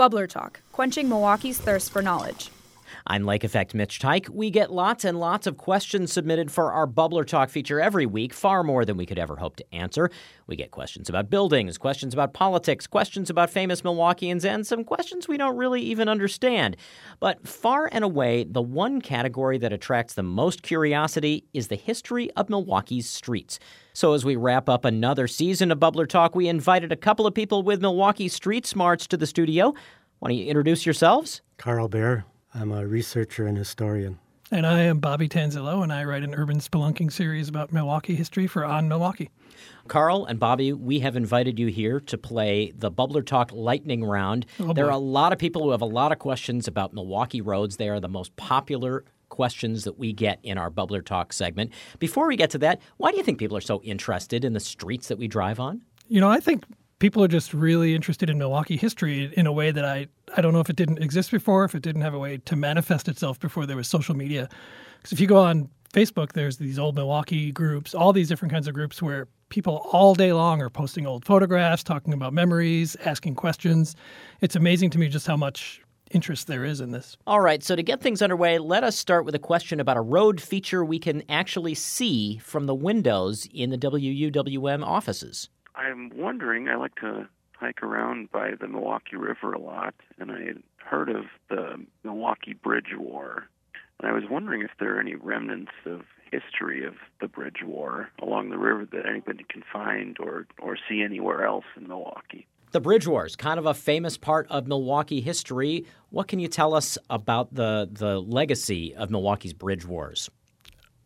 Bubbler Talk, quenching Milwaukee's thirst for knowledge. I'm Lake Effect Mitch Teich. We get lots and lots of questions submitted for our Bubbler Talk feature every week, far more than we could ever hope to answer. We get questions about buildings, questions about politics, questions about famous Milwaukeeans, and some questions we don't really even understand. But far and away, the one category that attracts the most curiosity is the history of Milwaukee's streets. So, as we wrap up another season of Bubbler Talk, we invited a couple of people with Milwaukee street smarts to the studio. Why don't you introduce yourselves? Carl Baehr, I'm a researcher and historian. And I am Bobby Tanzilo, and I write an urban spelunking series about Milwaukee history for OnMilwaukee. Carl and Bobby, we have invited you here to play the Bubbler Talk Lightning Round. Oh, there are a lot of people who have a lot of questions about Milwaukee roads. They are the most popular questions that we get in our Bubbler Talk segment. Before we get to that, why do you think people are so interested in the streets that we drive on? You know, I think people are just really interested in Milwaukee history in a way that I, I don't know if it didn't exist before, if it didn't have a way to manifest itself before there was social media. Because if you go on Facebook, there's these old Milwaukee groups, all these different kinds of groups where people all day long are posting old photographs, talking about memories, asking questions. It's amazing to me just how much interest there is in this. All right, so to get things underway, let us start with a question about a road feature we can actually see from the windows in the WUWM offices. I'm wondering, I like to hike around by the Milwaukee River a lot, and I had heard of the Milwaukee Bridge War. And I was wondering if there are any remnants of history of the Bridge War along the river that anybody can find or, or see anywhere else in Milwaukee. The Bridge Wars, kind of a famous part of Milwaukee history. What can you tell us about the, the legacy of Milwaukee's Bridge Wars?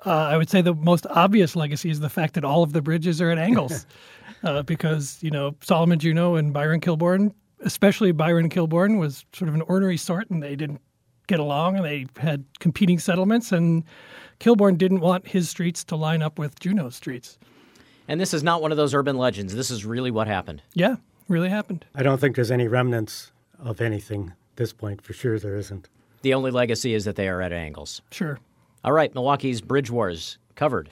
Uh, I would say the most obvious legacy is the fact that all of the bridges are at angles, uh, because you know Solomon Juneau and Byron Kilbourne, especially Byron Kilbourne, was sort of an ornery sort, and they didn't get along, and they had competing settlements, and Kilbourne didn't want his streets to line up with Juneau's streets. And this is not one of those urban legends. This is really what happened. Yeah, really happened. I don't think there's any remnants of anything at this point. For sure, there isn't. The only legacy is that they are at angles. Sure. All right, Milwaukee's Bridge Wars covered.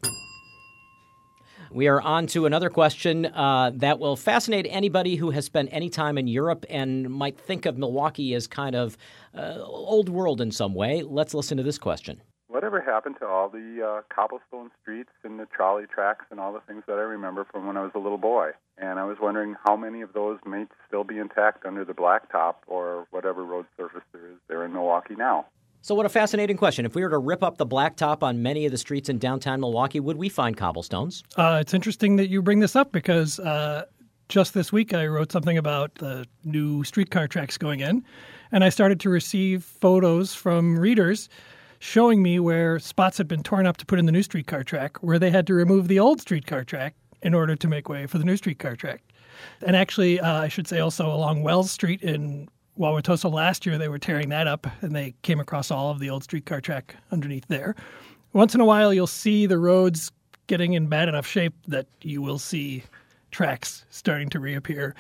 We are on to another question uh, that will fascinate anybody who has spent any time in Europe and might think of Milwaukee as kind of uh, old world in some way. Let's listen to this question. Whatever happened to all the uh, cobblestone streets and the trolley tracks and all the things that I remember from when I was a little boy? And I was wondering how many of those may still be intact under the blacktop or whatever road surface there is there in Milwaukee now. So, what a fascinating question. If we were to rip up the blacktop on many of the streets in downtown Milwaukee, would we find cobblestones? Uh, it's interesting that you bring this up because uh, just this week I wrote something about the new streetcar tracks going in, and I started to receive photos from readers showing me where spots had been torn up to put in the new streetcar track, where they had to remove the old streetcar track in order to make way for the new streetcar track. And actually, uh, I should say also along Wells Street in Wauwatosa last year, they were tearing that up and they came across all of the old streetcar track underneath there. Once in a while, you'll see the roads getting in bad enough shape that you will see tracks starting to reappear.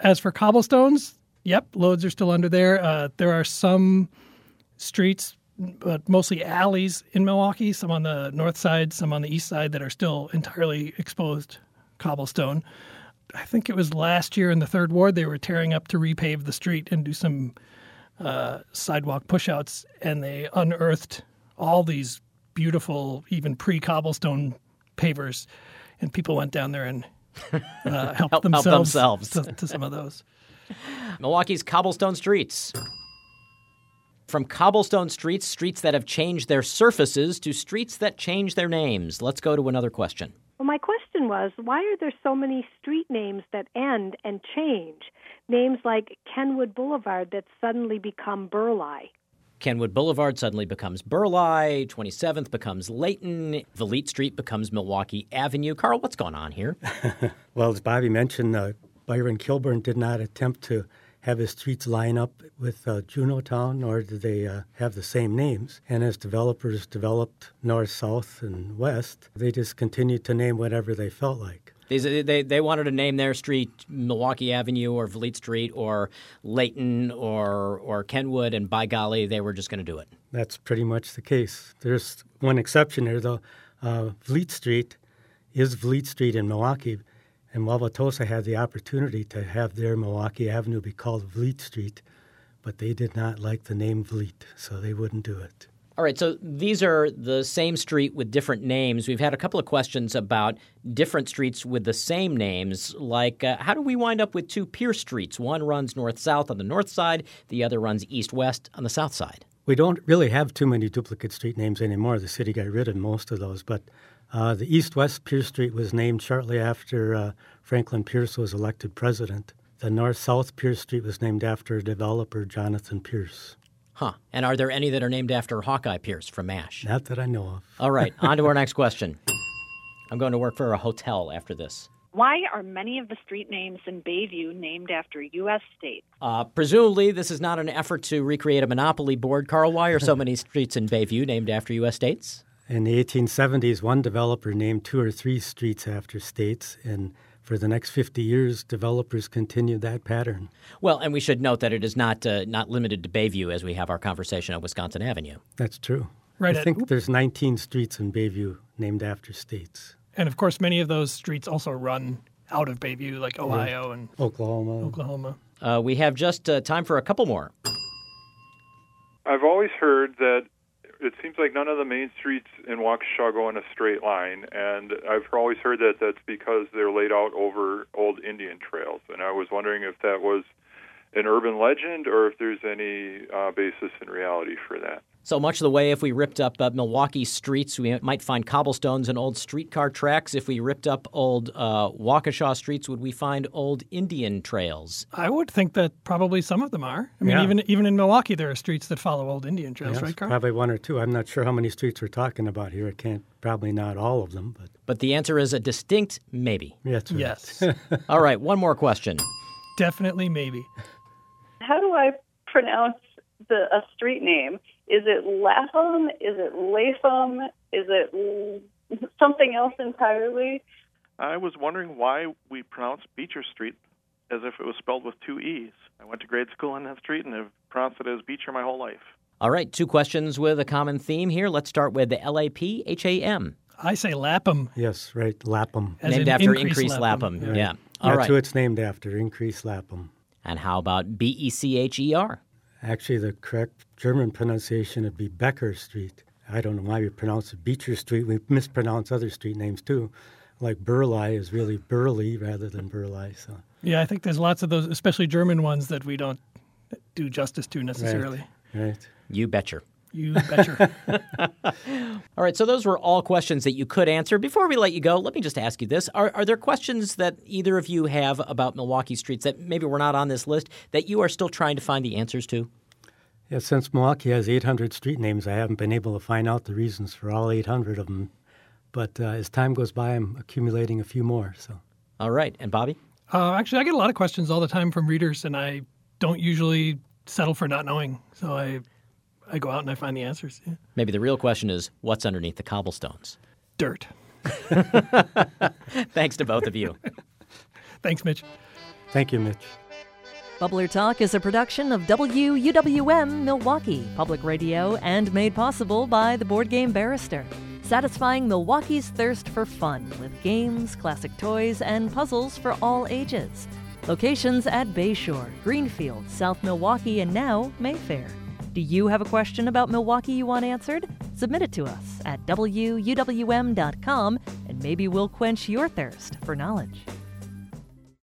As for cobblestones, yep, loads are still under there. Uh, there are some streets, but mostly alleys in Milwaukee, some on the north side, some on the east side that are still entirely exposed cobblestone. I think it was last year in the third ward they were tearing up to repave the street and do some uh, sidewalk pushouts, and they unearthed all these beautiful, even pre-cobblestone pavers, and people went down there and uh, helped Help- help themselves, themselves. To, to some of those. Milwaukee's cobblestone streets. From cobblestone streets, streets that have changed their surfaces, to streets that change their names. Let's go to another question. Well, my question was why are there so many street names that end and change? Names like Kenwood Boulevard that suddenly become Burleigh. Kenwood Boulevard suddenly becomes Burleigh, 27th becomes Layton, Vliet Street becomes Milwaukee Avenue. Carl, what's going on here? Well, as Bobby mentioned, uh, Byron Kilbourne did not attempt to have his streets line up with uh, Juneau Town, nor did they uh, have the same names. And as developers developed north, south, and west, they just continued to name whatever they felt like. These, they, they wanted to name their street Milwaukee Avenue or Vliet Street or Layton or, or Kenwood, and by golly, they were just going to do it. That's pretty much the case. There's one exception there, though. Uh, Vliet Street is Vliet Street in Milwaukee, and Wauwatosa had the opportunity to have their Milwaukee Avenue be called Vliet Street, but they did not like the name Vliet, so they wouldn't do it. All right, so these are the same street with different names. We've had a couple of questions about different streets with the same names, like uh, how do we wind up with two Pierce streets? One runs north south on the north side, the other runs east west on the south side. We don't really have too many duplicate street names anymore. The city got rid of most of those, but uh, the east west Pierce Street was named shortly after uh, Franklin Pierce was elected president. The north south Pierce Street was named after developer Jonathan Pierce. Huh. And are there any that are named after Hawkeye Pierce from MASH? Not that I know of. All right, on to our next question. I'm going to work for a hotel after this. Why are many of the street names in Bayview named after U.S. states? Uh, presumably, this is not an effort to recreate a monopoly board. Carl, why are so many streets in Bayview named after U.S. states? In the 1870s, one developer named two or three streets after states, and for the next 50 years, developers continued that pattern. Well, and we should note that it is not uh, not limited to Bayview as we have our conversation on Wisconsin Avenue. That's true. Right I at- think there's 19 streets in Bayview named after states. And of course, many of those streets also run out of Bayview, like Ohio and Oklahoma. Oklahoma. Uh, we have just uh, time for a couple more. I've always heard that it seems like none of the main streets in Waukesha go in a straight line, and I've always heard that that's because they're laid out over old Indian trails. And I was wondering if that was an urban legend or if there's any uh, basis in reality for that. So much of the way if we ripped up uh, Milwaukee streets, we might find cobblestones and old streetcar tracks. If we ripped up old uh, Waukesha streets, would we find old Indian trails? I would think that probably some of them are. I mean, Yeah. even even in Milwaukee, there are streets that follow old Indian trails, Yes, right, Carl? probably one or two. I'm not sure how many streets we're talking about here. I can't, probably not all of them, but But the answer is a distinct maybe. yeah, that's right. Yes, All right, one more question. definitely, maybe. How do I pronounce the a street name? Is it Lapham? Is it Latham? Is it something else entirely? I was wondering why we pronounce Becher Street as if it was spelled with two E's. I went to grade school on that street and have pronounced it as Beecher my whole life. All right, two questions with a common theme here. Let's start with the L A P H A M, I say Lapham. Yes, right, Lapham. As named in after Increase Increase Lapham. Lapham. Right. Yeah. All That's right. who it's named after, Increase Lapham. And how about B E C H E R? Actually, the correct German pronunciation would be Becker Street. I don't know why we pronounce it Beecher Street. We mispronounce other street names too. Like Burleigh is really Burley rather than Burleigh. So Yeah, I think there's lots of those, especially German ones, that we don't do justice to necessarily. right. You betcher. You betcha. All right, so those were all questions that you could answer. Before we let you go, let me just ask you this. Are, are there questions that either of you have about Milwaukee streets that maybe were not on this list that you are still trying to find the answers to? Yeah, since Milwaukee has 800 street names, I haven't been able to find out the reasons for all 800 of them. But uh, as time goes by, I'm accumulating a few more. So All right, and Bobby? uh, actually, I get a lot of questions all the time from readers, and I don't usually settle for not knowing. So I, I go out and I find the answers. Yeah. Maybe the real question is what's underneath the cobblestones? Dirt. Thanks to both of you. Thanks, Mitch. thank you, Mitch. Bubbler Talk is a production of WUWM Milwaukee Public Radio and made possible by the Board Game Barrister, satisfying Milwaukee's thirst for fun with games, classic toys, and puzzles for all ages. Locations at Bayshore, Greenfield, South Milwaukee, and now Mayfair. Do you have a question about Milwaukee you want answered? Submit it to us at WUWM.com and maybe we'll quench your thirst for knowledge.